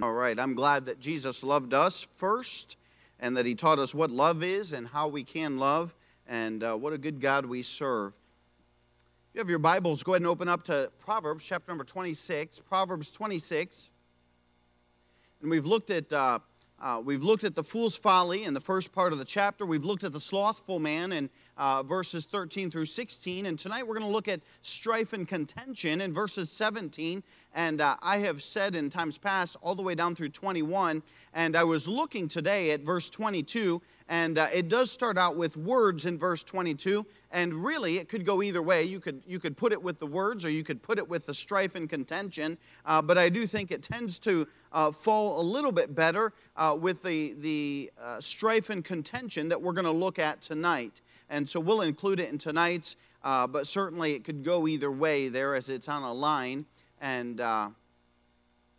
Amen. All right, I'm glad that Jesus loved us first and that he taught us what love is and how we can love and uh, what a good God we serve. If you have your Bibles, go ahead and open up to Proverbs chapter number 26. Proverbs 26. And we've looked at. Uh, uh, we've looked at the fool's folly in the first part of the chapter. We've looked at the slothful man in uh, verses 13 through 16. And tonight we're going to look at strife and contention in verses 17 and uh, I have said in times past, all the way down through 21. And I was looking today at verse 22, and uh, it does start out with words in verse 22. And really, it could go either way. You could, you could put it with the words, or you could put it with the strife and contention. Uh, but I do think it tends to uh, fall a little bit better uh, with the, the strife and contention that we're going to look at tonight. And so we'll include it in tonight's, but certainly it could go either way there as it's on a line. And uh,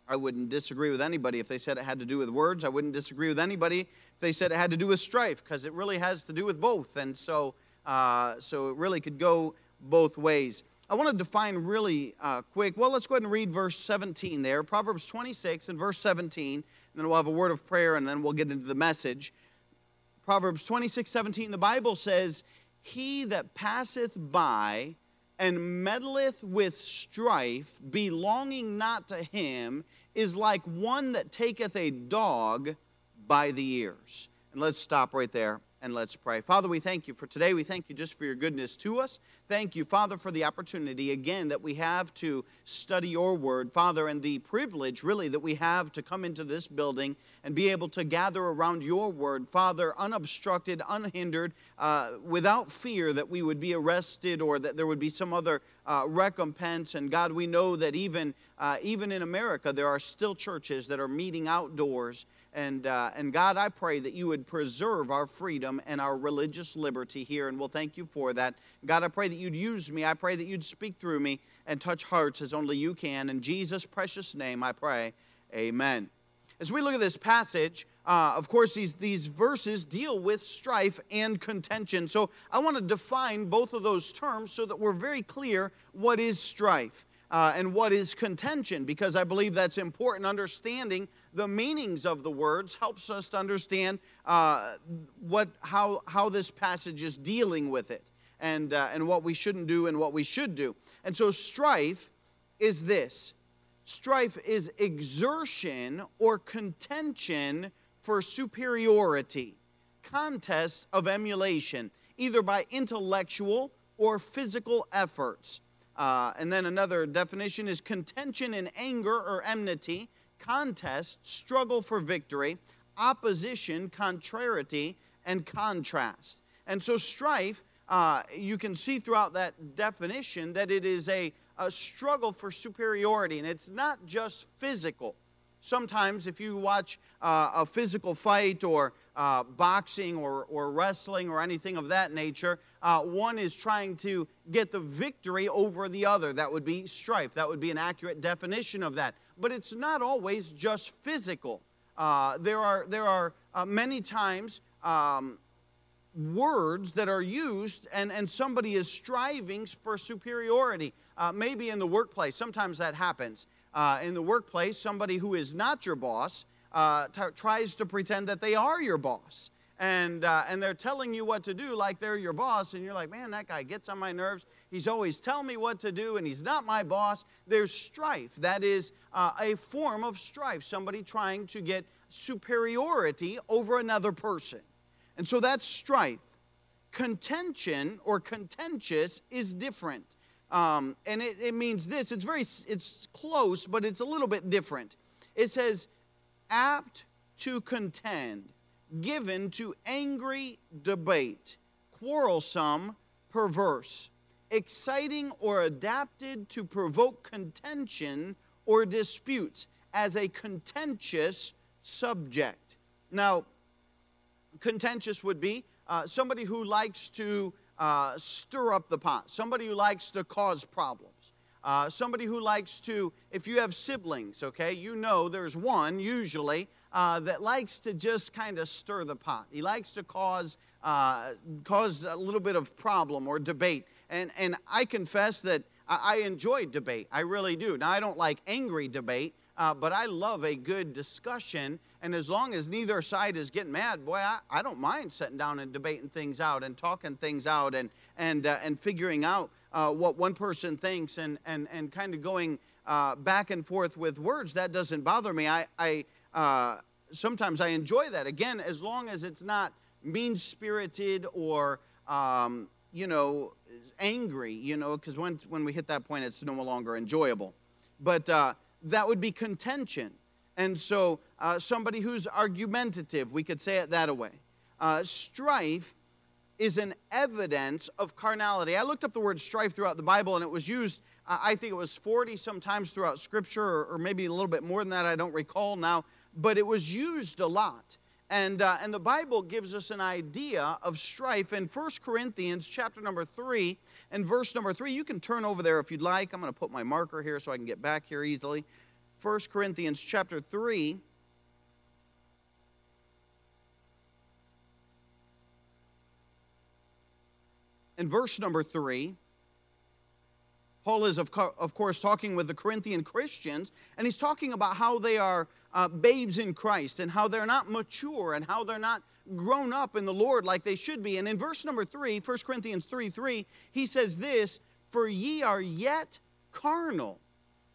I wouldn't disagree with anybody if they said it had to do with words. I wouldn't disagree with anybody if they said it had to do with strife, because it really has to do with both. And so, uh, so it really could go both ways. I want to define really uh, quick. Well, let's go ahead and read verse 17 there. Proverbs 26 and verse 17. And then we'll have a word of prayer and then we'll get into the message. Proverbs 26, 17, the Bible says, He that passeth by and meddleth with strife, belonging not to him, is like one that taketh a dog by the ears. And let's stop right there and let's pray. Father, we thank you for today. We thank you just for your goodness to us. Thank you, Father, for the opportunity again that we have to study your word, Father, and the privilege really that we have to come into this building and be able to gather around your word, Father, unobstructed, unhindered, uh, without fear that we would be arrested or that there would be some other uh, recompense. And God, we know that even, uh, even in America, there are still churches that are meeting outdoors. And, uh, and God, I pray that you would preserve our freedom and our religious liberty here, and we'll thank you for that. God, I pray that you'd use me. I pray that you'd speak through me and touch hearts as only you can. In Jesus' precious name, I pray. Amen. As we look at this passage, uh, of course, these, these verses deal with strife and contention. So I want to define both of those terms so that we're very clear what is strife uh, and what is contention, because I believe that's important. Understanding the meanings of the words helps us to understand uh, what, how, how this passage is dealing with it and, uh, and what we shouldn't do and what we should do. And so, strife is this strife is exertion or contention for superiority, contest of emulation, either by intellectual or physical efforts. Uh, and then another definition is contention in anger or enmity, contest, struggle for victory, opposition, contrariety, and contrast. And so, strife, uh, you can see throughout that definition that it is a, a struggle for superiority, and it's not just physical. Sometimes, if you watch uh, a physical fight or uh, boxing or, or wrestling or anything of that nature, uh, one is trying to get the victory over the other. That would be strife. That would be an accurate definition of that. But it's not always just physical. Uh, there are, there are uh, many times um, words that are used, and, and somebody is striving for superiority. Uh, maybe in the workplace, sometimes that happens uh, in the workplace, somebody who is not your boss uh, tries to pretend that they are your boss. And, uh, and they're telling you what to do like they're your boss, and you're like, man, that guy gets on my nerves. He's always telling me what to do, and he's not my boss. There's strife. That is uh, a form of strife, somebody trying to get superiority over another person. And so that's strife. Contention or contentious is different. Um, and it, it means this it's very it's close but it's a little bit different it says apt to contend given to angry debate quarrelsome perverse exciting or adapted to provoke contention or disputes as a contentious subject now contentious would be uh, somebody who likes to uh, stir up the pot, somebody who likes to cause problems, uh, somebody who likes to, if you have siblings, okay, you know there's one usually uh, that likes to just kind of stir the pot. He likes to cause, uh, cause a little bit of problem or debate. And, and I confess that I enjoy debate. I really do. Now, I don't like angry debate. uh, but I love a good discussion. And as long as neither side is getting mad, boy, I, I don't mind sitting down and debating things out and talking things out and, and, uh, and figuring out uh, what one person thinks and, and, and kind of going uh, back and forth with words. That doesn't bother me. I, I uh, sometimes I enjoy that. Again, as long as it's not mean spirited or, um, you know, angry, you know, because when, when we hit that point, it's no longer enjoyable. But uh, that would be contention. And so, uh, somebody who's argumentative, we could say it that way. Uh, strife is an evidence of carnality. I looked up the word strife throughout the Bible, and it was used, I think it was 40 sometimes throughout Scripture, or, or, maybe a little bit more than that, I don't recall now, but it was used a lot. And, uh, and the Bible gives us an idea of strife in 1 Corinthians chapter number 3 and verse number 3. You can turn over there if you'd like. I'm going to put my marker here so I can get back here easily. 1 Corinthians chapter 3 in verse number three, Paul is, of, co- of course, talking with the Corinthian Christians, and he's talking about how they are uh, babes in Christ and how they're not mature and how they're not grown up in the Lord like they should be. And in verse number three, 1 Corinthians 3 3, he says this For ye are yet carnal.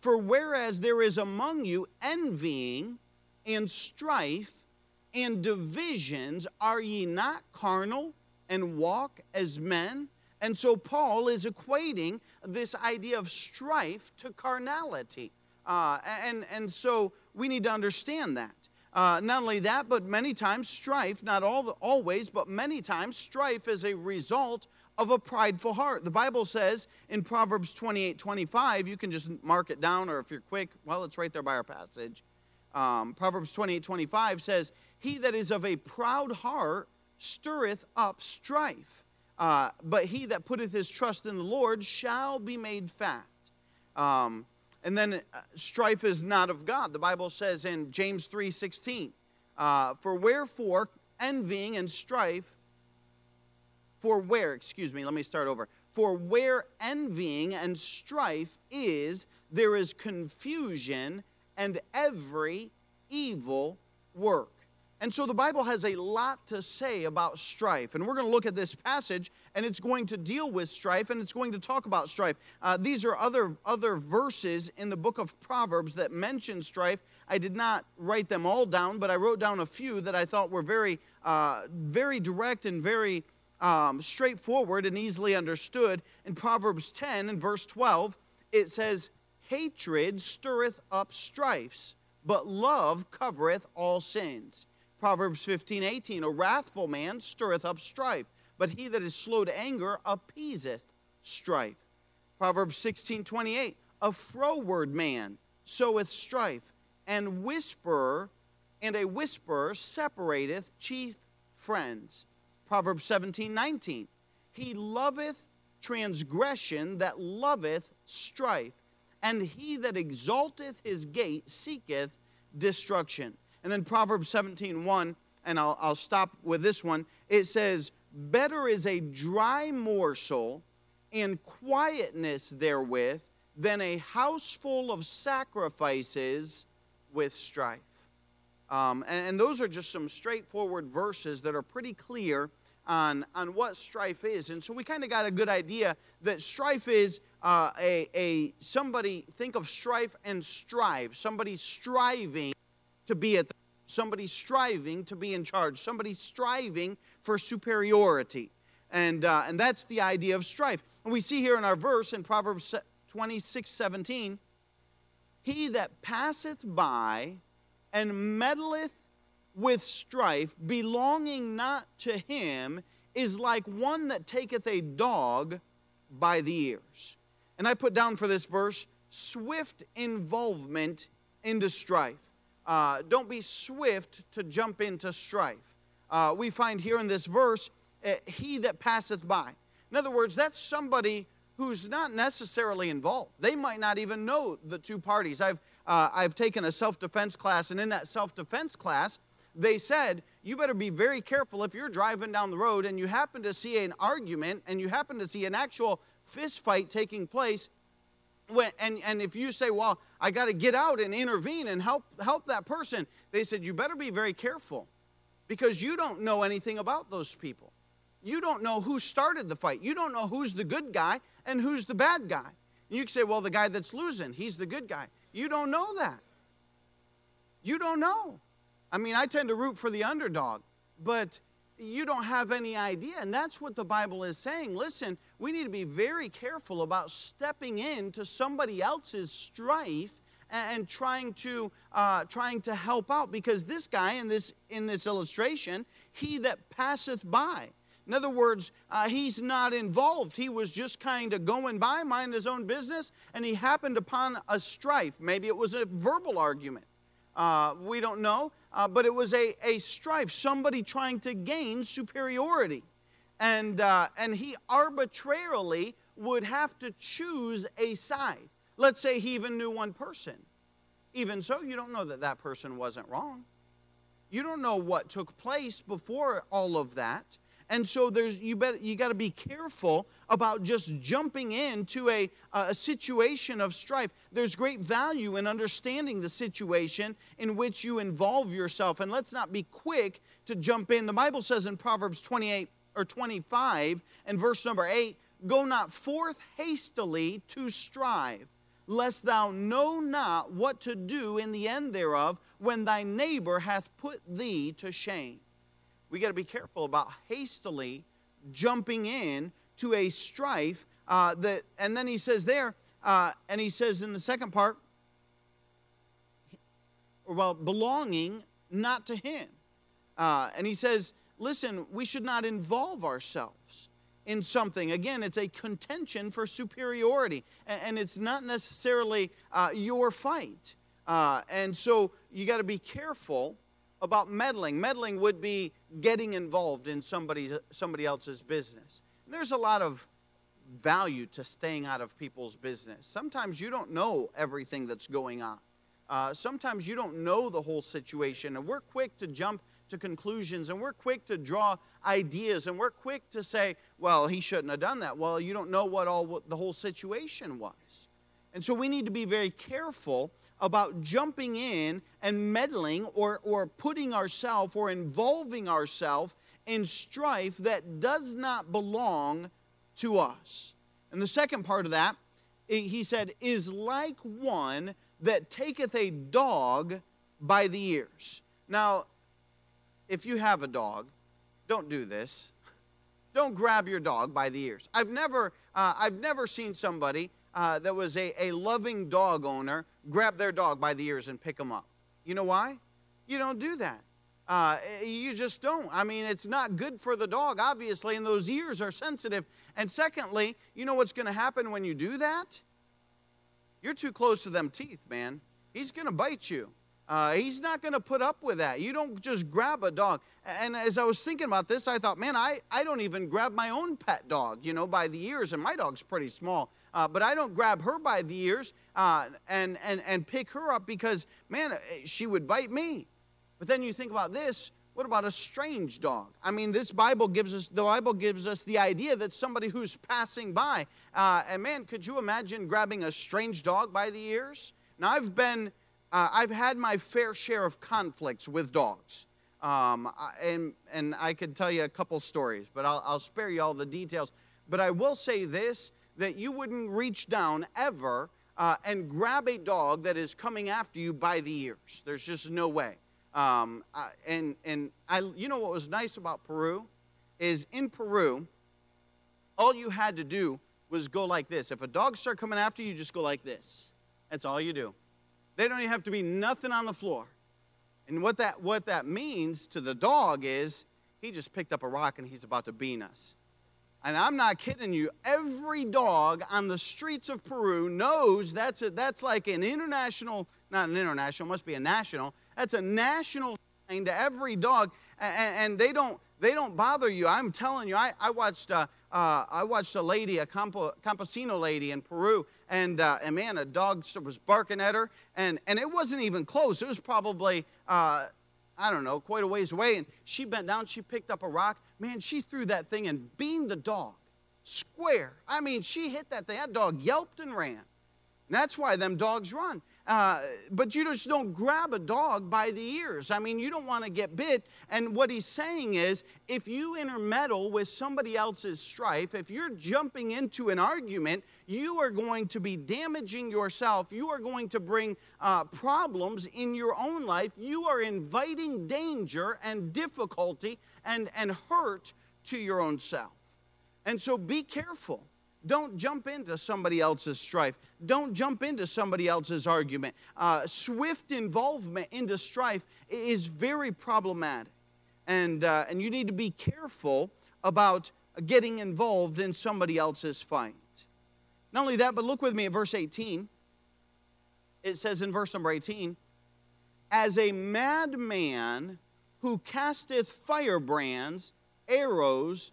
For whereas there is among you envying and strife and divisions, are ye not carnal and walk as men? And so Paul is equating this idea of strife to carnality. Uh, and, and so we need to understand that. Uh, not only that, but many times strife, not all the, always, but many times strife is a result of a prideful heart. The Bible says in Proverbs 28 25, you can just mark it down, or if you're quick, well, it's right there by our passage. Um, Proverbs 28 25 says, He that is of a proud heart stirreth up strife uh, but he that putteth his trust in the Lord shall be made fat. Um, and then uh, strife is not of God. The Bible says in James 3 16, uh, For wherefore envying and strife, for where, excuse me, let me start over. For where envying and strife is, there is confusion and every evil work. And so the Bible has a lot to say about strife. And we're going to look at this passage, and it's going to deal with strife, and it's going to talk about strife. Uh, these are other, other verses in the book of Proverbs that mention strife. I did not write them all down, but I wrote down a few that I thought were very, uh, very direct and very um, straightforward and easily understood. In Proverbs 10 and verse 12, it says, Hatred stirreth up strifes, but love covereth all sins. Proverbs 15, 18. A wrathful man stirreth up strife, but he that is slow to anger appeaseth strife. Proverbs 16, 28. A froward man soweth strife, and whisperer and a whisperer separateth chief friends. Proverbs 17, 19. He loveth transgression that loveth strife, and he that exalteth his gate seeketh destruction. And then Proverbs 17 1, and I'll, I'll stop with this one. It says, Better is a dry morsel and quietness therewith than a house full of sacrifices with strife. Um, and, and, those are just some straightforward verses that are pretty clear on, on what strife is. And so we kind of got a good idea that strife is uh, a, a somebody, think of strife and strive, somebody striving to be at the, somebody striving to be in charge, somebody striving for superiority. And, uh, and that's the idea of strife. And we see here in our verse in Proverbs 26 17, he that passeth by and meddleth with strife, belonging not to him, is like one that taketh a dog by the ears. And I put down for this verse swift involvement into strife. Uh, don't be swift to jump into strife. Uh, we find here in this verse, uh, he that passeth by. In other words, that's somebody who's not necessarily involved. They might not even know the two parties. I've, uh, I've taken a self defense class, and in that self defense class, they said, you better be very careful if you're driving down the road and you happen to see an argument and you happen to see an actual fist fight taking place. When, and, and if you say, well, I got to get out and intervene and help, help that person. They said, You better be very careful because you don't know anything about those people. You don't know who started the fight. You don't know who's the good guy and who's the bad guy. And you can say, Well, the guy that's losing, he's the good guy. You don't know that. You don't know. I mean, I tend to root for the underdog, but you don't have any idea. And that's what the Bible is saying. Listen, we need to be very careful about stepping into somebody else's strife and, trying to uh, trying to help out because this guy in this in this illustration he that passeth by in other words uh, he's not involved he was just kind of going by minding his own business and he happened upon a strife maybe it was a verbal argument uh, we don't know uh, but it was a, a strife, somebody trying to gain superiority. And, uh, and he arbitrarily would have to choose a side. Let's say he even knew one person. Even so, you don't know that that person wasn't wrong. You don't know what took place before all of that. And so there's you bet you got to be careful about just jumping into a, a situation of strife. There's great value in understanding the situation in which you involve yourself. And let's not be quick to jump in. The Bible says in Proverbs 28 or 25 and verse number 8, go not forth hastily to strive, lest thou know not what to do in the end thereof when thy neighbor hath put thee to shame. We got to be careful about hastily jumping in to a strife uh, that and then he says there uh, and he says in the second part well belonging not to him. Uh, and he says listen we should not involve ourselves in something again it's a contention for superiority and, it's not necessarily uh, your fight uh, and so you got to be careful about meddling. Meddling would be getting involved in somebody's, somebody else's business. And there's a lot of value to staying out of people's business. Sometimes you don't know everything that's going on. Uh, sometimes you don't know the whole situation, and we're quick to jump to conclusions, and we're quick to draw ideas, and we're quick to say, "Well, he shouldn't have done that." Well, you don't know what all what the whole situation was, and so we need to be very careful about jumping in and meddling or, or putting ourselves or involving ourselves in strife that does not belong to us. And the second part of that, he said, is like one that taketh a dog by the ears. Now, if you have a dog, don't do this. Don't grab your dog by the ears. I've never, uh, I've never seen somebody uh, that was a, a loving dog owner grab their dog by the ears and pick them up. You know why? You don't do that. Uh, you just don't. I mean, it's not good for the dog, obviously, and those ears are sensitive. And secondly, you know what's going to happen when you do that? You're too close to them teeth, man. He's going to bite you. Uh, he's not going to put up with that. You don't just grab a dog. And as I was thinking about this, I thought, man, I, I don't even grab my own pet dog, you know, by the ears, and my dog's pretty small. Uh, but I don't grab her by the ears uh, and, and, and pick her up because, man, uh, she would bite me. But then you think about this what about a strange dog? I mean, this Bible gives us, the Bible gives us the idea that somebody who's passing by, uh, and man, could you imagine grabbing a strange dog by the ears? Now, I've been, uh, I've had my fair share of conflicts with dogs. Um, and, and I could tell you a couple stories, but I'll, I'll spare you all the details. But I will say this that you wouldn't reach down ever uh, and grab a dog that is coming after you by the ears. There's just no way. Um, uh, and and I, you know what was nice about Peru is in Peru, all you had to do was go like this. If a dog start coming after you just go like this. That's all you do. They don't even have to be nothing on the floor. And what that what that means to the dog is he just picked up a rock and he's about to bean us. And I'm not kidding you. Every dog on the streets of Peru knows that's a, that's like an international, not an international, must be a national. That's a national sign to every dog, and, and they don't they don't bother you. I'm telling you. I, I watched uh, uh, I watched a lady, a campo, campesino lady in Peru, and uh, and man, a dog was barking at her, and and it wasn't even close. It was probably uh, I don't know, quite a ways away. And she bent down, she picked up a rock. Man, she threw that thing and beamed the dog square. I mean, she hit that thing. That dog yelped and ran. And that's why them dogs run. Uh, but you just don't grab a dog by the ears. I mean, you don't want to get bit. And what he's saying is if you intermeddle with somebody else's strife, if you're jumping into an argument, you are going to be damaging yourself. You are going to bring uh, problems in your own life. You are inviting danger and difficulty and, and hurt to your own self. And so be careful. Don't jump into somebody else's strife. Don't jump into somebody else's argument. Uh, swift involvement into strife is very problematic. And, uh, and you need to be careful about getting involved in somebody else's fight. Not only that, but look with me at verse 18. It says in verse number 18, As a madman who casteth firebrands, arrows,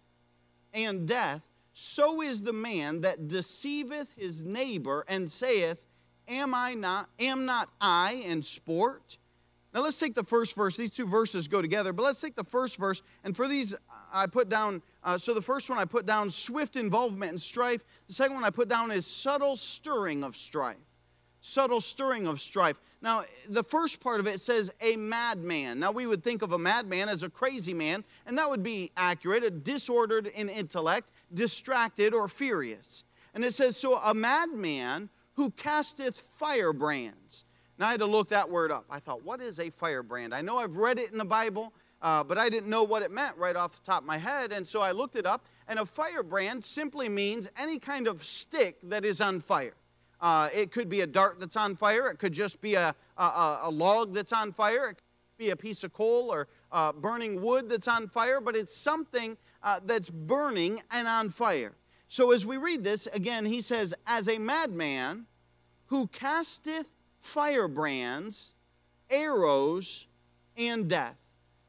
and death, so is the man that deceiveth his neighbor and saith, Am I not, am not I in sport? Now let's take the first verse. These two verses go together, but let's take the first verse. And for these, I put down, uh, so the first one I put down swift involvement in strife. The second one I put down is subtle stirring of strife. Subtle stirring of strife. Now, the first part of it says a madman. Now, we would think of a madman as a crazy man, and that would be accurate, a disordered in intellect, distracted, or furious. And it says, so a madman who casteth firebrands. Now I had to look that word up. I thought, what is a firebrand? I know I've read it in the Bible, uh, but I didn't know what it meant right off the top of my head. And so I looked it up. And a firebrand simply means any kind of stick that is on fire. Uh, it could be a dart that's on fire. It could just be a, a, a log that's on fire. It could be a piece of coal or uh, burning wood that's on fire, but it's something uh, that's burning and on fire. So as we read this, again, he says, As a madman who casteth firebrands, arrows, and death.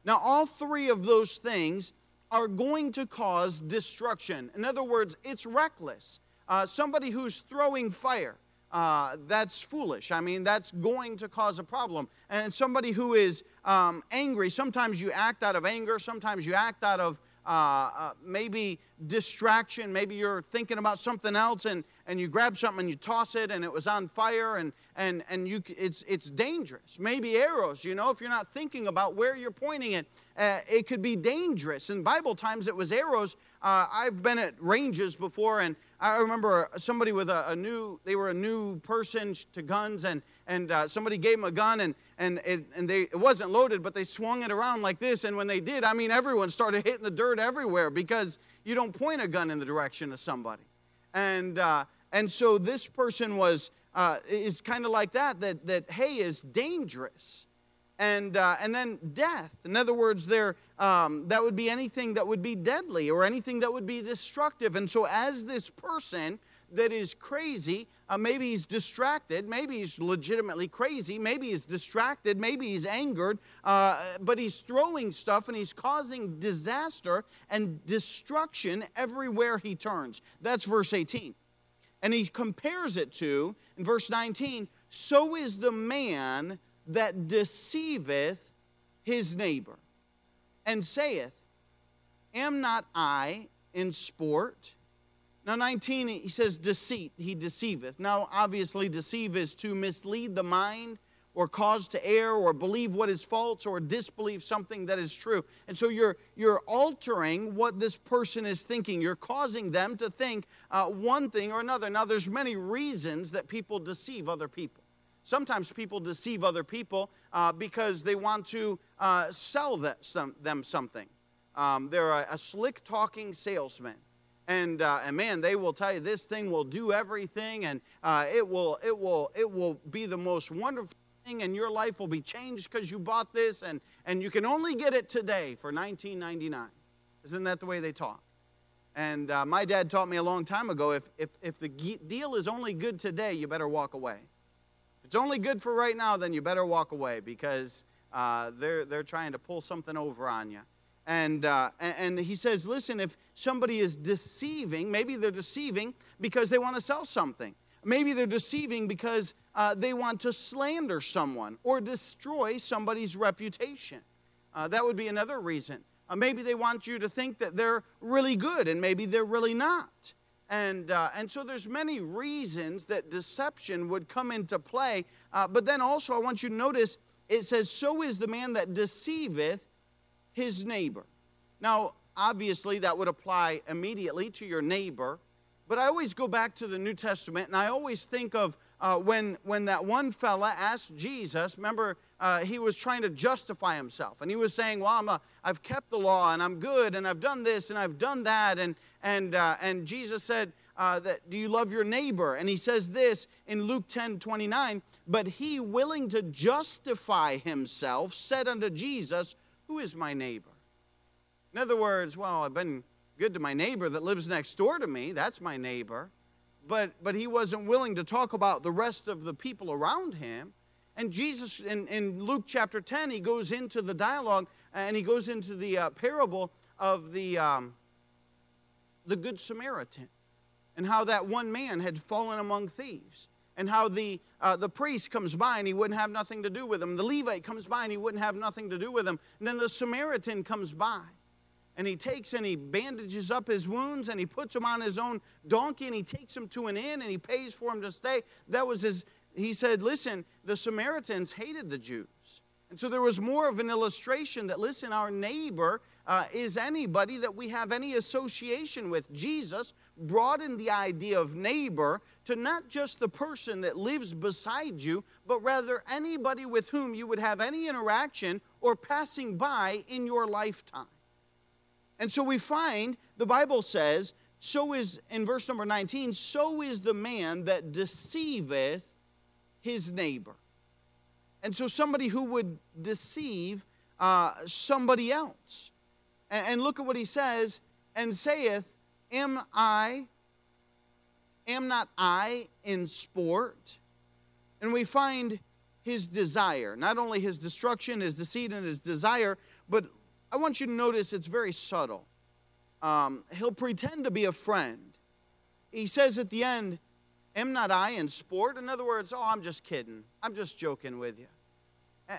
Now, all three of those things are going to cause destruction. In other words, it's reckless. Uh, somebody who's throwing fire, uh, that's foolish. I mean, that's going to cause a problem. And somebody who is um, angry, sometimes you act out of anger, sometimes you act out of uh, uh, maybe distraction. Maybe you're thinking about something else and, and you grab something and you toss it and it was on fire and, and, and you, it's, it's dangerous. Maybe arrows, you know, if you're not thinking about where you're pointing it, uh, it could be dangerous. In Bible times, it was arrows. Uh, I've been at ranges before and I remember somebody with a, a new, they were a new person to guns and, and uh, somebody gave them a gun and, and, it, and they, it wasn't loaded, but they swung it around like this. And when they did, I mean, everyone started hitting the dirt everywhere because you don't point a gun in the direction of somebody. And, uh, and so this person was, uh, is kind of like that, that, that hay is dangerous. And, uh, and then death. In other words, there, um, that would be anything that would be deadly or anything that would be destructive. And so, as this person that is crazy. Uh, maybe he's distracted. Maybe he's legitimately crazy. Maybe he's distracted. Maybe he's angered. Uh, but he's throwing stuff and he's causing disaster and destruction everywhere he turns. That's verse 18. And he compares it to, in verse 19, so is the man that deceiveth his neighbor and saith, Am not I in sport? Now, 19, he says deceit, he deceiveth. Now, obviously, deceive is to mislead the mind or cause to err or believe what is false or disbelieve something that is true. And so you're, you're altering what this person is thinking. You're causing them to think uh, one thing or another. Now, there's many reasons that people deceive other people. Sometimes people deceive other people uh, because they want to uh, sell that, some, them something. Um, they're a, a slick talking salesman and uh, and man, they will tell you this thing will do everything, and uh, it will it will it will be the most wonderful thing, and your life will be changed because you bought this, and and you can only get it today for 19.99. Isn't that the way they talk? And uh, my dad taught me a long time ago: if if if the deal is only good today, you better walk away. If it's only good for right now, then you better walk away because uh, they're they're trying to pull something over on you. And, uh, and he says, listen, if somebody is deceiving, maybe they're deceiving because they want to sell something. Maybe they're deceiving because uh, they want to slander someone or destroy somebody's reputation. Uh, that would be another reason. Uh, maybe they want you to think that they're really good and maybe they're really not. And, uh, and so there's many reasons that deception would come into play Uh, but then also, I want you to notice it says, So is the man that deceiveth his neighbor. Now, obviously, that would apply immediately to your neighbor. But I always go back to the New Testament and I always think of uh, when, when that one fella asked Jesus, remember, uh, he was trying to justify himself. And he was saying, Well, I'm a, I've kept the law and I'm good and I've done this and I've done that. And, and, uh, and Jesus said, uh, that, Do you love your neighbor? And he says this in Luke 10 29, but he, willing to justify himself, said unto Jesus, Who is my neighbor? In other words, well, I've been good to my neighbor that lives next door to me. That's my neighbor but, but he wasn't willing to talk about the rest of the people around him. And Jesus, in, in Luke chapter 10, he goes into the dialogue and he goes into the uh, parable of the, um, the Good Samaritan and how that one man had fallen among thieves and how the, uh, the priest comes by and he wouldn't have nothing to do with him. The Levite comes by and he wouldn't have nothing to do with him. And then the Samaritan comes by and he takes and he bandages up his wounds and he puts him on his own donkey and he takes him to an inn and he pays for him to stay. That was his, he said, listen, the Samaritans hated the Jews. And so there was more of an illustration that, listen, our neighbor uh, is anybody that we have any association with. Jesus brought in the idea of neighbor to not just the person that lives beside you, but rather anybody with whom you would have any interaction or passing by in your lifetime. And so we find the Bible says, so is, in verse number 19, so is the man that deceiveth his neighbor. And so somebody who would deceive uh, somebody else. And, and look at what he says, and saith, Am I, am not I in sport? And we find his desire, not only his destruction, his deceit, and his desire, but I want you to notice it's very subtle. Um, he'll pretend to be a friend. He says at the end, Am not I in sport? In other words, oh, I'm just kidding. I'm just joking with you.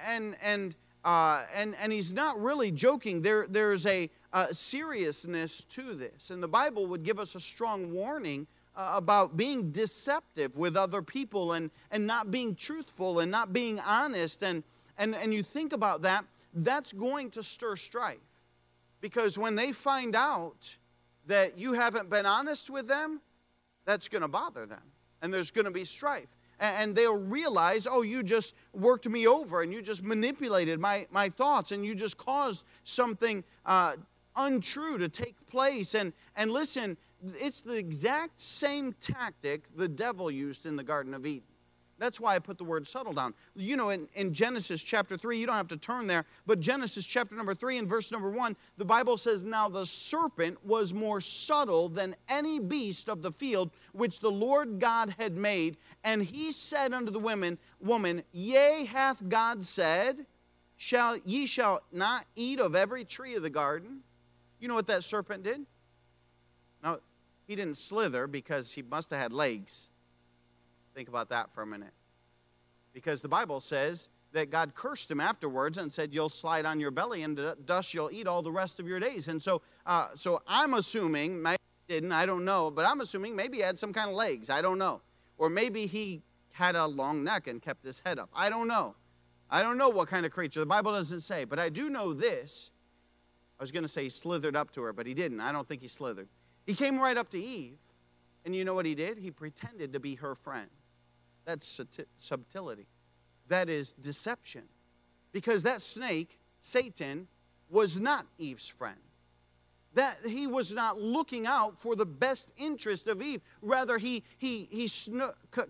And, and, uh, and, and he's not really joking. There, there's a, a seriousness to this. And the Bible would give us a strong warning uh, about being deceptive with other people and, and not being truthful and not being honest. And, and, and you think about that that's going to stir strife. Because when they find out that you haven't been honest with them, that's going to bother them. And there's going to be strife. And they'll realize, oh, you just worked me over and you just manipulated my, my thoughts and you just caused something uh, untrue to take place. And, and listen, it's the exact same tactic the devil used in the Garden of Eden. That's why I put the word subtle down. You know, in, in Genesis chapter 3, you don't have to turn there, but Genesis chapter number 3 and verse number 1, the Bible says, Now the serpent was more subtle than any beast of the field which the Lord God had made. And he said unto the women, Woman, yea, hath God said, shall ye shall not eat of every tree of the garden? You know what that serpent did? Now, he didn't slither because he must have had legs. Think about that for a minute. Because the Bible says that God cursed him afterwards and said, You'll slide on your belly and dust you'll eat all the rest of your days. And so, uh, so I'm assuming, maybe didn't, I don't know, but I'm assuming maybe he had some kind of legs. I don't know. Or maybe he had a long neck and kept his head up. I don't know. I don't know what kind of creature. The Bible doesn't say. But I do know this. I was going to say he slithered up to her, but he didn't. I don't think he slithered. He came right up to Eve, and you know what he did? He pretended to be her friend. That's subtlety. That is deception. Because that snake, Satan, was not Eve's friend that he was not looking out for the best interest of Eve. Rather, he, he, he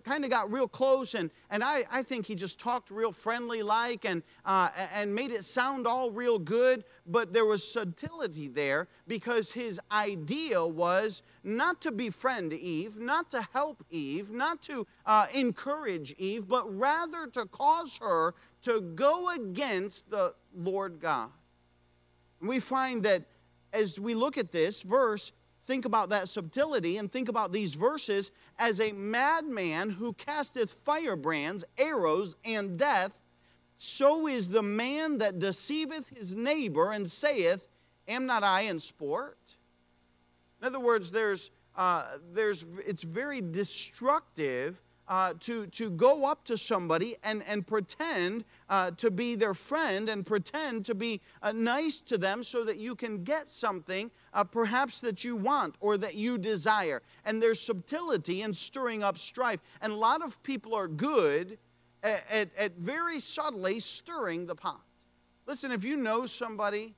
kind of got real close, and, and I, I think he just talked real friendly like and, uh, and made it sound all real good. But there was subtlety there because his idea was not to befriend Eve, not to help Eve, not to uh, encourage Eve, but rather to cause her to go against the Lord God. We find that as we look at this verse, think about that subtlety and think about these verses as a madman who casteth firebrands, arrows, and death, so is the man that deceiveth his neighbor and saith, Am not I in sport? In other words, there's, uh, there's, it's very destructive uh, to, to go up to somebody and, and pretend uh, to be their friend and pretend to be uh, nice to them so that you can get something uh, perhaps that you want or that you desire. And there's subtlety in stirring up strife. And a lot of people are good at, at, at very subtly stirring the pot. Listen, if you know somebody,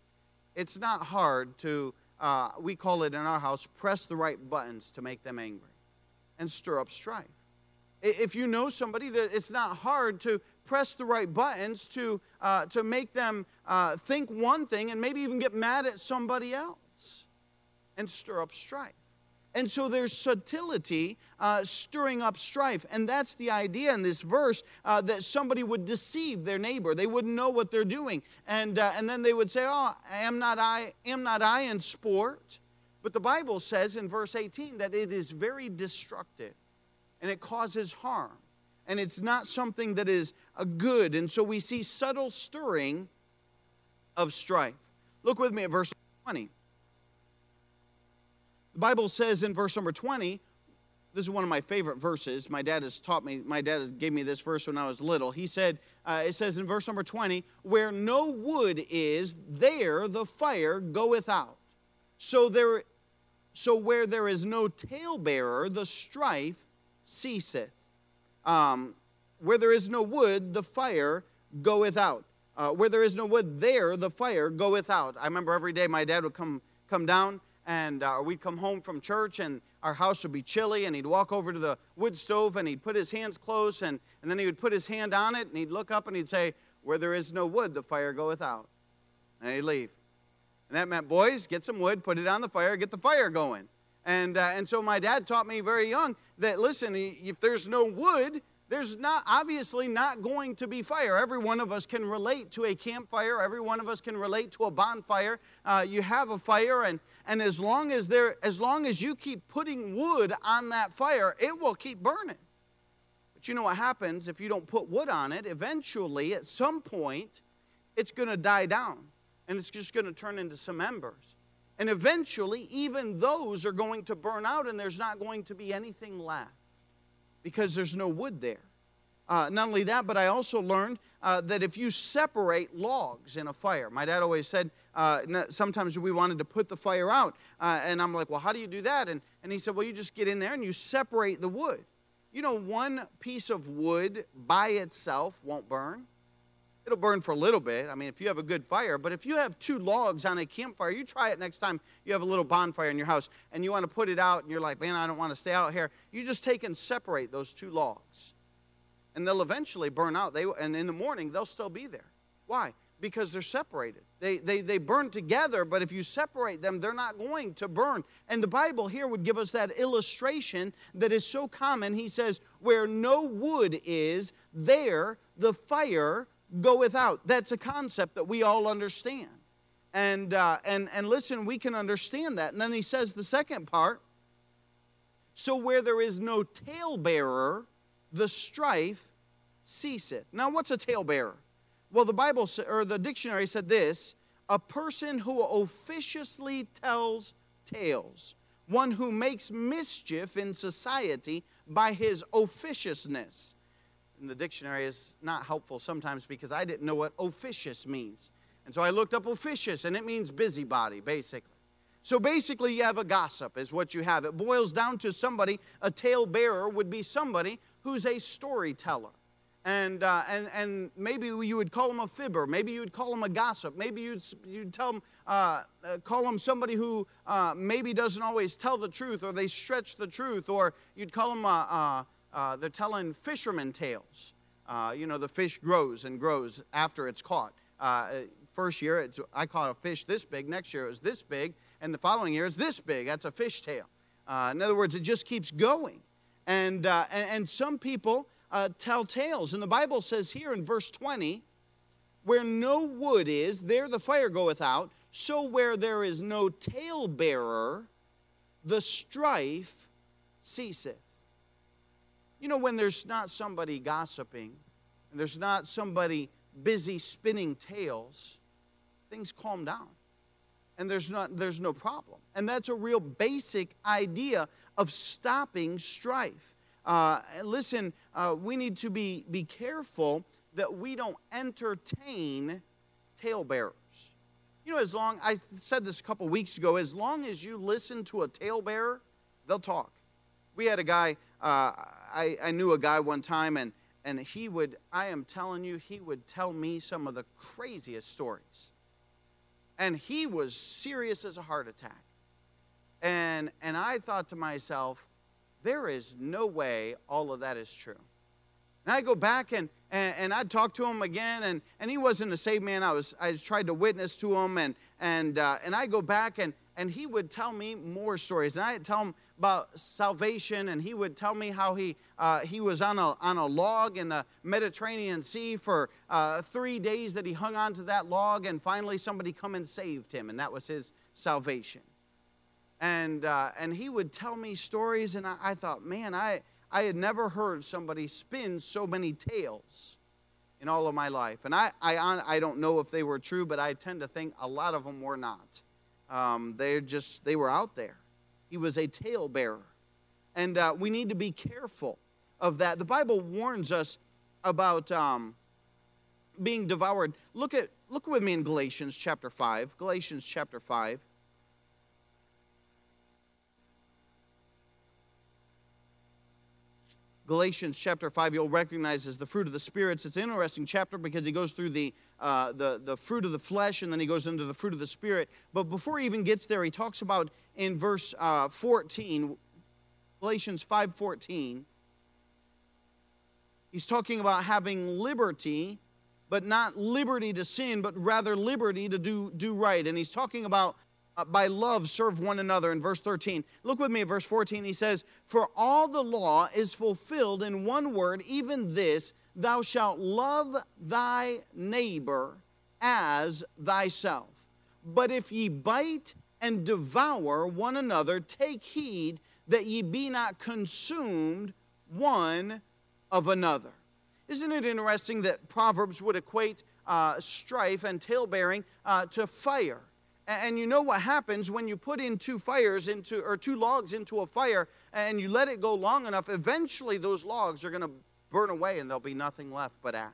it's not hard to, uh, we call it in our house, press the right buttons to make them angry and stir up strife. If you know somebody, that it's not hard to press the right buttons to, uh, to make them uh, think one thing and maybe even get mad at somebody else and stir up strife. And so there's subtlety uh, stirring up strife. And that's the idea in this verse uh, that somebody would deceive their neighbor. They wouldn't know what they're doing. And, uh, and then they would say, Oh, am not, I, am not I in sport? But the Bible says in verse 18 that it is very destructive and it causes harm. And it's not something that is a good. And so we see subtle stirring of strife. Look with me at verse 20. The Bible says in verse number 20, this is one of my favorite verses. My dad has taught me, my dad gave me this verse when I was little. He said, uh, it says in verse number 20, where no wood is, there the fire goeth out. So there so where there is no talebearer, the strife ceaseth. Um, where there is no wood, the fire goeth out. Uh, where there is no wood, there the fire goeth out. I remember every day my dad would come come down, and uh, we'd come home from church, and our house would be chilly, and he'd walk over to the wood stove, and he'd put his hands close, and, and then he would put his hand on it, and he'd look up, and he'd say, "Where there is no wood, the fire goeth out," and he'd leave. And that meant, boys, get some wood, put it on the fire, get the fire going. And, uh, and so my dad taught me very young that, listen, if there's no wood, there's not obviously not going to be fire. Every one of us can relate to a campfire. Every one of us can relate to a bonfire. Uh, you have a fire, and, and as long as there, as long as you keep putting wood on that fire, it will keep burning. But you know what happens if you don't put wood on it? Eventually, at some point, it's going to die down, and it's just going to turn into some embers. And eventually, even those are going to burn out, and there's not going to be anything left because there's no wood there. Uh, not only that, but I also learned uh, that if you separate logs in a fire, my dad always said uh, sometimes we wanted to put the fire out. Uh, and I'm like, well, how do you do that? And, and he said, well, you just get in there and you separate the wood. You know, one piece of wood by itself won't burn. It'll burn for a little bit. I mean, if you have a good fire, but if you have two logs on a campfire, you try it next time you have a little bonfire in your house and you want to put it out and you're like, man, I don't want to stay out here. You just take and separate those two logs. And they'll eventually burn out. They, and in the morning, they'll still be there. Why? Because they're separated. They, they, they burn together, but if you separate them, they're not going to burn. And the Bible here would give us that illustration that is so common. He says, Where no wood is, there the fire goeth without. That's a concept that we all understand. And, uh, and, and listen, we can understand that. And then he says the second part so where there is no talebearer, the strife ceaseth. Now, what's a talebearer? Well, the Bible or the dictionary said this a person who officiously tells tales, one who makes mischief in society by his officiousness in the dictionary is not helpful sometimes because I didn't know what officious means. And so I looked up officious, and it means busybody, basically. So basically, you have a gossip, is what you have. It boils down to somebody, a tale bearer would be somebody who's a storyteller. And, uh, and, and maybe you would call him a fibber. Maybe you'd call him a gossip. Maybe you'd, you'd tell him, uh, uh, call him somebody who uh, maybe doesn't always tell the truth or they stretch the truth. Or you'd call him a, a uh, they're telling fishermen tales. Uh, you know, the fish grows and grows after it's caught. Uh, first year, it's, I caught a fish this big. Next year, it was this big. And the following year, it's this big. That's a fish tale. Uh, in other words, it just keeps going. And, uh, and, and, some people uh, tell tales. And the Bible says here in verse 20, where no wood is, there the fire goeth out. So where there is no talebearer, the strife ceaseth. You know, when there's not somebody gossiping, and there's not somebody busy spinning tales, things calm down. And there's, not, there's no problem. And that's a real basic idea of stopping strife. Uh, listen, uh, we need to be, be careful that we don't entertain talebearers. You know, as long, I said this a couple weeks ago, as long as you listen to a talebearer, they'll talk. We had a guy, uh, I, I knew a guy one time, and, and he would, I am telling you, he would tell me some of the craziest stories. And he was serious as a heart attack. And, and I thought to myself, there is no way all of that is true. And I go back and, and, and I'd talk to him again, and, and he wasn't a saved man. I was I tried to witness to him, and and uh, and I go back and and he would tell me more stories, and I'd tell him about salvation, and he would tell me how he uh, he was on a on a log in the Mediterranean Sea for uh, three days that he hung on to that log, and finally somebody come and saved him, and that was his salvation. And uh, and he would tell me stories, and I, I thought, man, I I had never heard somebody spin so many tales in all of my life. And I, I, I don't know if they were true, but I tend to think a lot of them were not. Um, they're just, they were out there. He was a talebearer. And uh, we need to be careful of that. The Bible warns us about um, being devoured. Look at look with me in Galatians chapter 5. Galatians chapter 5. Galatians chapter 5, you'll recognize as the fruit of the spirits. It's an interesting chapter because he goes through the, uh, the, the fruit of the flesh and then he goes into the fruit of the spirit. But before he even gets there, he talks about in verse uh, 14, Galatians 5.14, he's talking about having liberty, but not liberty to sin, but rather liberty to do, do right. And he's talking about by love serve one another. In verse 13 look with me at verse 14 he says for all the law is fulfilled in one word even this thou shalt love thy neighbor as thyself. But if ye bite and devour one another take heed that ye be not consumed one of another. Isn't it interesting that proverbs would equate uh, strife and talebearing uh, to fire and you know what happens when you put in two fires into or two logs into a fire and you let it go long enough, eventually those logs are going to burn away and there'll be nothing left but ash.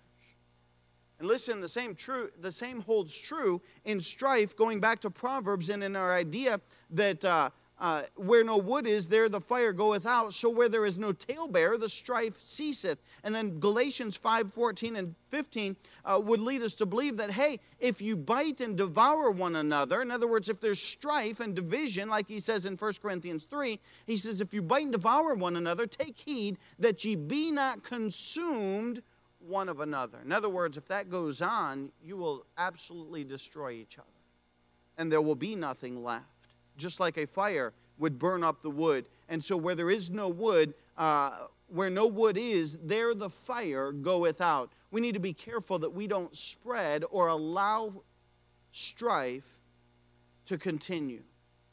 And listen, the same true the same holds true in strife, going back to Proverbs and in our idea that uh, uh, where no wood is, there the fire goeth out. So where there is no talebearer, the strife ceaseth. And then Galatians 5 14 and 15 uh, would lead us to believe that, hey, if you bite and devour one another, in other words, if there's strife and division, like he says in 1 Corinthians 3, he says, if you bite and devour one another, take heed that ye be not consumed one of another. In other words, if that goes on, you will absolutely destroy each other, and there will be nothing left just like a fire would burn up the wood. And so, where there is no wood, uh, where no wood is, there the fire goeth out. We need to be careful that we don't spread or allow strife to continue,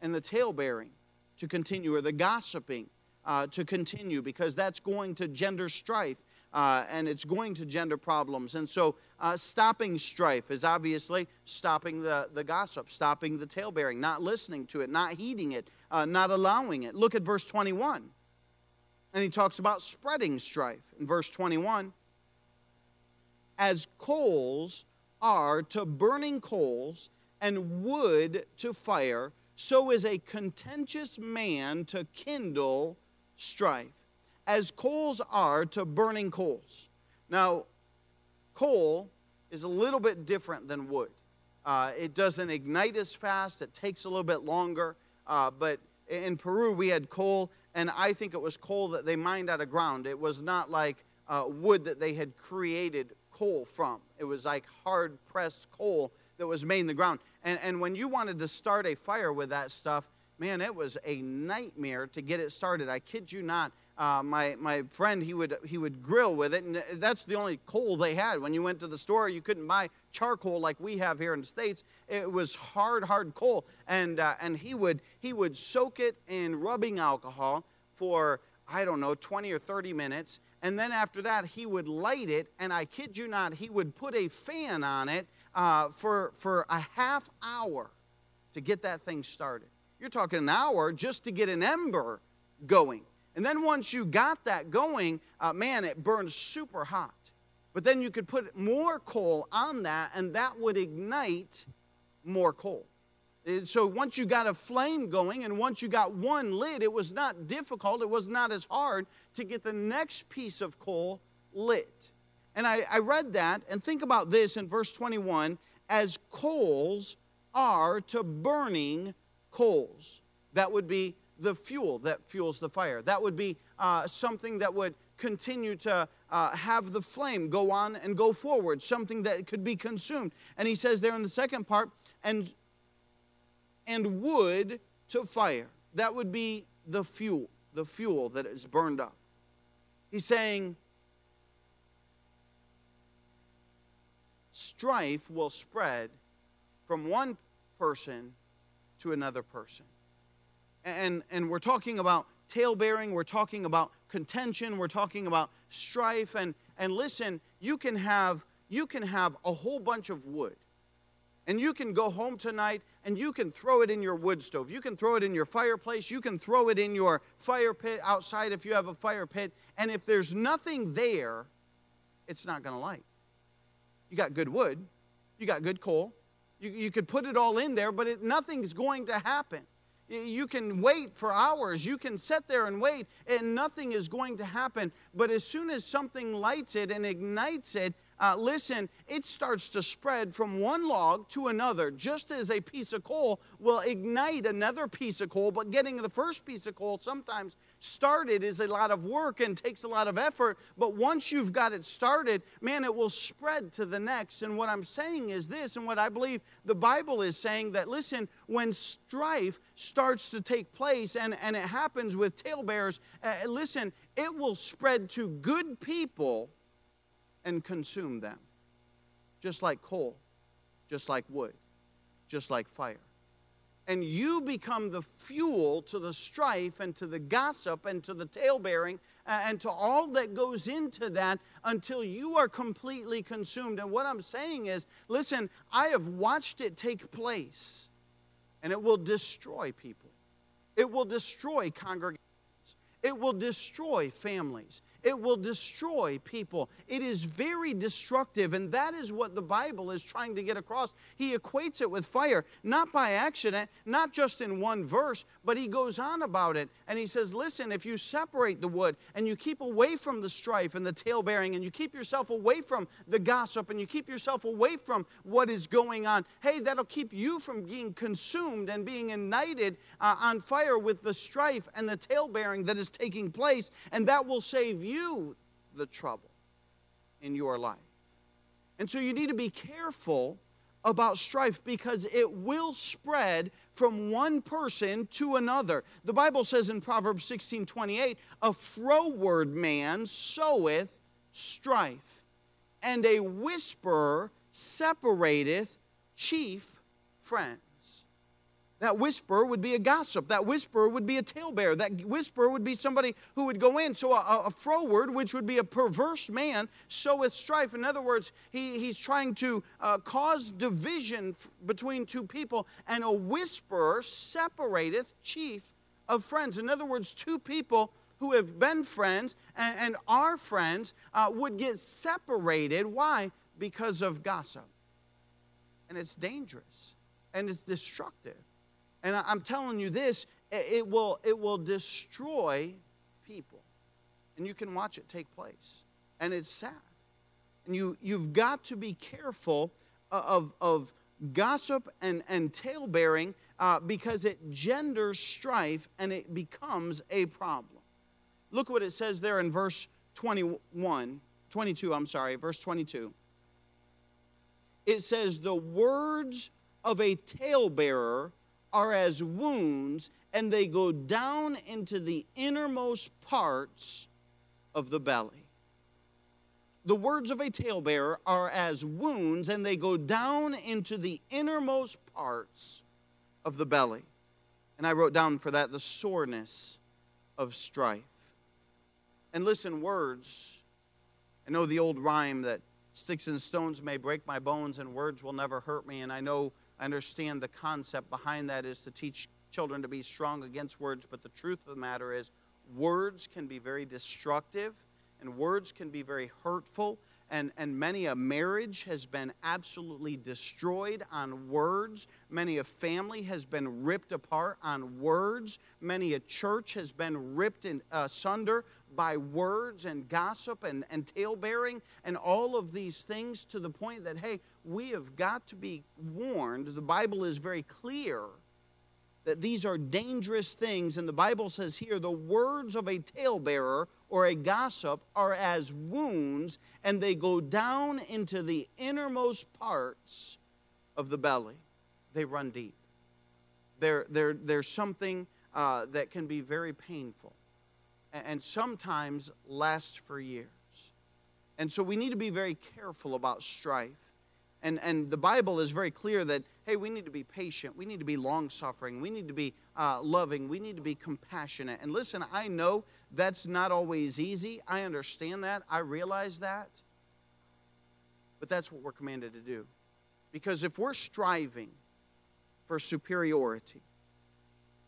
and the talebearing to continue, or the gossiping uh, to continue, because that's going to gender strife uh, and it's going to gender problems. And so, uh, stopping strife is obviously stopping the, the gossip, stopping the talebearing, not listening to it, not heeding it, uh, not allowing it. Look at verse 21. And he talks about spreading strife in verse 21. As coals are to burning coals and wood to fire, so is a contentious man to kindle strife as coals are to burning coals. Now, coal is a little bit different than wood. Uh, it doesn't ignite as fast, it takes a little bit longer. Uh, but in Peru, we had coal, and I think it was coal that they mined out of ground. It was not like uh, wood that they had created coal from, it was like hard pressed coal that was made in the ground. And, and when you wanted to start a fire with that stuff, man, it was a nightmare to get it started. I kid you not uh, my, my friend, he would, he would grill with it, and that's the only coal they had. When you went to the store, you couldn't buy charcoal like we have here in the States. It was hard, hard coal, and, uh, and he, would, he would soak it in rubbing alcohol for, I don't know, 20 or 30 minutes, and then after that, he would light it, and I kid you not, he would put a fan on it uh, for, for a half hour to get that thing started. You're talking an hour just to get an ember going. And then once you got that going, uh, man, it burns super hot. But then you could put more coal on that, and that would ignite more coal. So once you got a flame going, and once you got one lid, it was not difficult, it was not as hard to get the next piece of coal lit. And I, I read that, and think about this in verse 21 as coals are to burning coals. That would be the fuel that fuels the fire. That would be uh, something that would continue to uh, have the flame go on and go forward, something that could be consumed. And he says there in the second part, and and wood to fire. That would be the fuel, the fuel that is burned up. He's saying strife will spread from one person to another person. And, and we're talking about talebearing, we're talking about contention, we're talking about strife. And, and listen, you can, have, you can have a whole bunch of wood. And you can go home tonight and you can throw it in your wood stove. You can throw it in your fireplace. You can throw it in your fire pit outside if you have a fire pit. And if there's nothing there, it's not going to light. You got good wood, you got good coal. You, you could put it all in there, but it, nothing's going to happen. You can wait for hours. You can sit there and wait, and nothing is going to happen. But as soon as something lights it and ignites it, uh, listen, it starts to spread from one log to another, just as a piece of coal will ignite another piece of coal. But getting the first piece of coal sometimes started is a lot of work and takes a lot of effort. But once you've got it started, man, it will spread to the next. And what I'm saying is this, and what I believe the Bible is saying that, listen, when strife starts to take place and, and it happens with talebearers, uh, listen, it will spread to good people and consume them, just like coal, just like wood, just like fire and you become the fuel to the strife and to the gossip and to the talebearing and to all that goes into that until you are completely consumed. And what I'm saying is listen, I have watched it take place, and it will destroy people, it will destroy congregations, it will destroy families. It will destroy people. It is very destructive, and that is what the Bible is trying to get across. He equates it with fire, not by accident, not just in one verse, but he goes on about it. And he says, Listen, if you separate the wood and you keep away from the strife and the talebearing, and you keep yourself away from the gossip, and you keep yourself away from what is going on, hey, that'll keep you from being consumed and being ignited uh, on fire with the strife and the talebearing that is taking place, and that will save you you the trouble in your life. And so you need to be careful about strife because it will spread from one person to another. The Bible says in Proverbs 16 28, a froward man soweth strife, and a whisperer separateth chief friends. That whisperer would be a gossip. That whisperer would be a talebearer. That whisperer would be somebody who would go in. So a, a froward, which would be a perverse man, soweth strife. In other words, he, he's trying to uh, cause division between two people. And a whisperer separateth chief of friends. In other words, two people who have been friends and, and are friends uh, would get separated. Why? Because of gossip. And it's dangerous and it's destructive. And I'm telling you this, it will, it will destroy people. And you can watch it take place. And it's sad. And you, you've got to be careful of, of gossip and, and talebearing uh, because it genders strife and it becomes a problem. Look what it says there in verse 21, 22, I'm sorry, verse 22. It says, The words of a talebearer are as wounds, and they go down into the innermost parts of the belly. The words of a talebearer are as wounds, and they go down into the innermost parts of the belly. And I wrote down for that the soreness of strife. And listen, words. I know the old rhyme that sticks and stones may break my bones, and words will never hurt me. And I know I understand the concept behind that is to teach children to be strong against words, but the truth of the matter is, words can be very destructive, and words can be very hurtful. And, and many a marriage has been absolutely destroyed on words. Many a family has been ripped apart on words. Many a church has been ripped in, uh, asunder by words and gossip and, and tale bearing and all of these things to the point that, hey, we have got to be warned. The Bible is very clear that these are dangerous things. And the Bible says here the words of a talebearer or a gossip are as wounds, and they go down into the innermost parts of the belly. They run deep. They're, they're, there's something uh, that can be very painful and sometimes last for years. And so we need to be very careful about strife. And, and the Bible is very clear that, hey, we need to be patient. We need to be long suffering. We need to be uh, loving. We need to be compassionate. And listen, I know that's not always easy. I understand that. I realize that. But that's what we're commanded to do. Because if we're striving for superiority,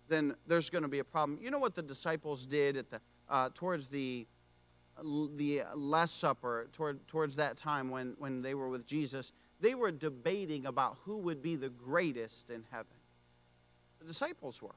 then there's going to be a problem. You know what the disciples did at the uh, towards the the Last Supper, toward, towards that time when, when they were with Jesus, they were debating about who would be the greatest in heaven. The disciples were.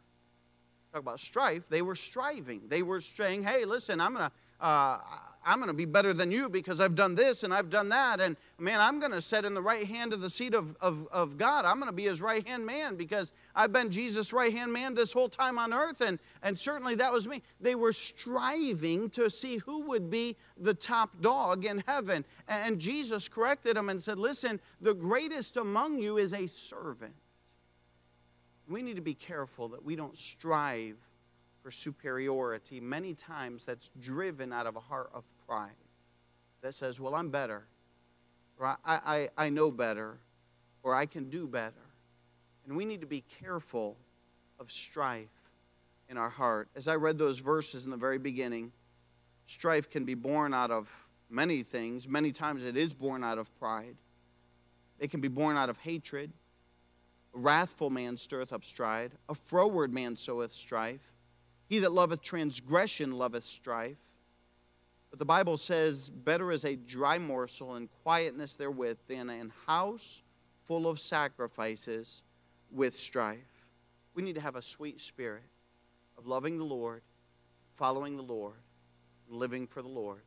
Talk about strife. They were striving. They were saying, hey, listen, I'm going to uh, I'm going to be better than you because I've done this and I've done that. And man, I'm going to sit in the right hand of the seat of, of, of God. I'm going to be his right hand man because I've been Jesus' right hand man this whole time on earth. And, and certainly that was me. They were striving to see who would be the top dog in heaven. And Jesus corrected them and said, Listen, the greatest among you is a servant. We need to be careful that we don't strive for superiority, many times that's driven out of a heart of pride that says, Well, I'm better, or I, I, I know better, or I can do better. And we need to be careful of strife in our heart. As I read those verses in the very beginning, strife can be born out of many things. Many times it is born out of pride, it can be born out of hatred. A wrathful man stirreth up strife, a froward man soweth strife. He that loveth transgression loveth strife. But the Bible says, Better is a dry morsel and quietness therewith than an house full of sacrifices with strife. We need to have a sweet spirit of loving the Lord, following the Lord, living for the Lord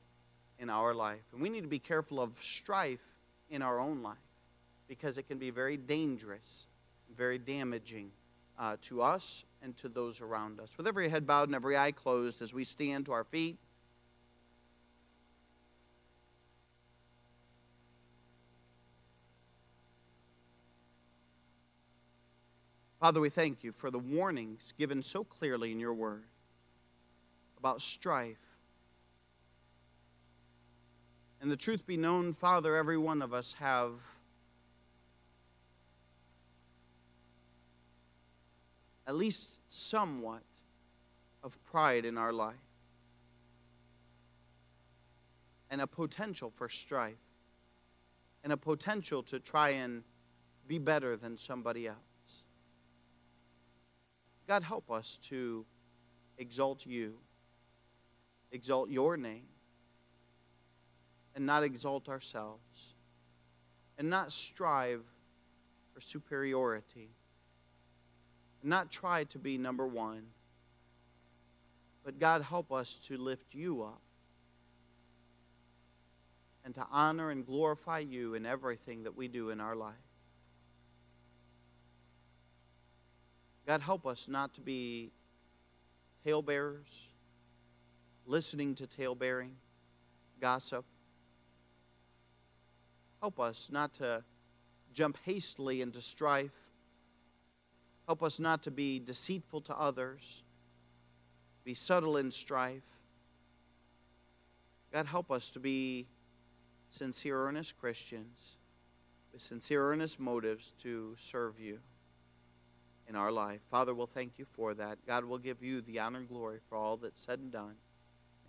in our life. And we need to be careful of strife in our own life because it can be very dangerous, very damaging uh, to us and to those around us. With every head bowed and every eye closed as we stand to our feet. Father, we thank you for the warnings given so clearly in your word about strife. And the truth be known, Father, every one of us have at least somewhat of pride in our life and a potential for strife and a potential to try and be better than somebody else. God, help us to exalt you, exalt your name, and not exalt ourselves, and not strive for superiority not try to be number one. But God, help us to lift you up and to honor and glorify you in everything that we do in our life. God, help us not to be talebearers, listening to talebearing, gossip. Help us not to jump hastily into strife Help us not to be deceitful to others, be subtle in strife. God, help us to be sincere, earnest Christians with sincere, earnest motives to serve you in our life. Father, we'll thank you for that. God will give you the honor and glory for all that's said and done.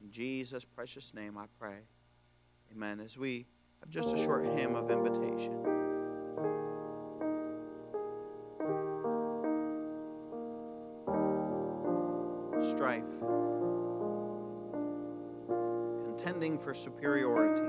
In Jesus' precious name, I pray. Amen. As we have just a short hymn of invitation. strife, contending for superiority.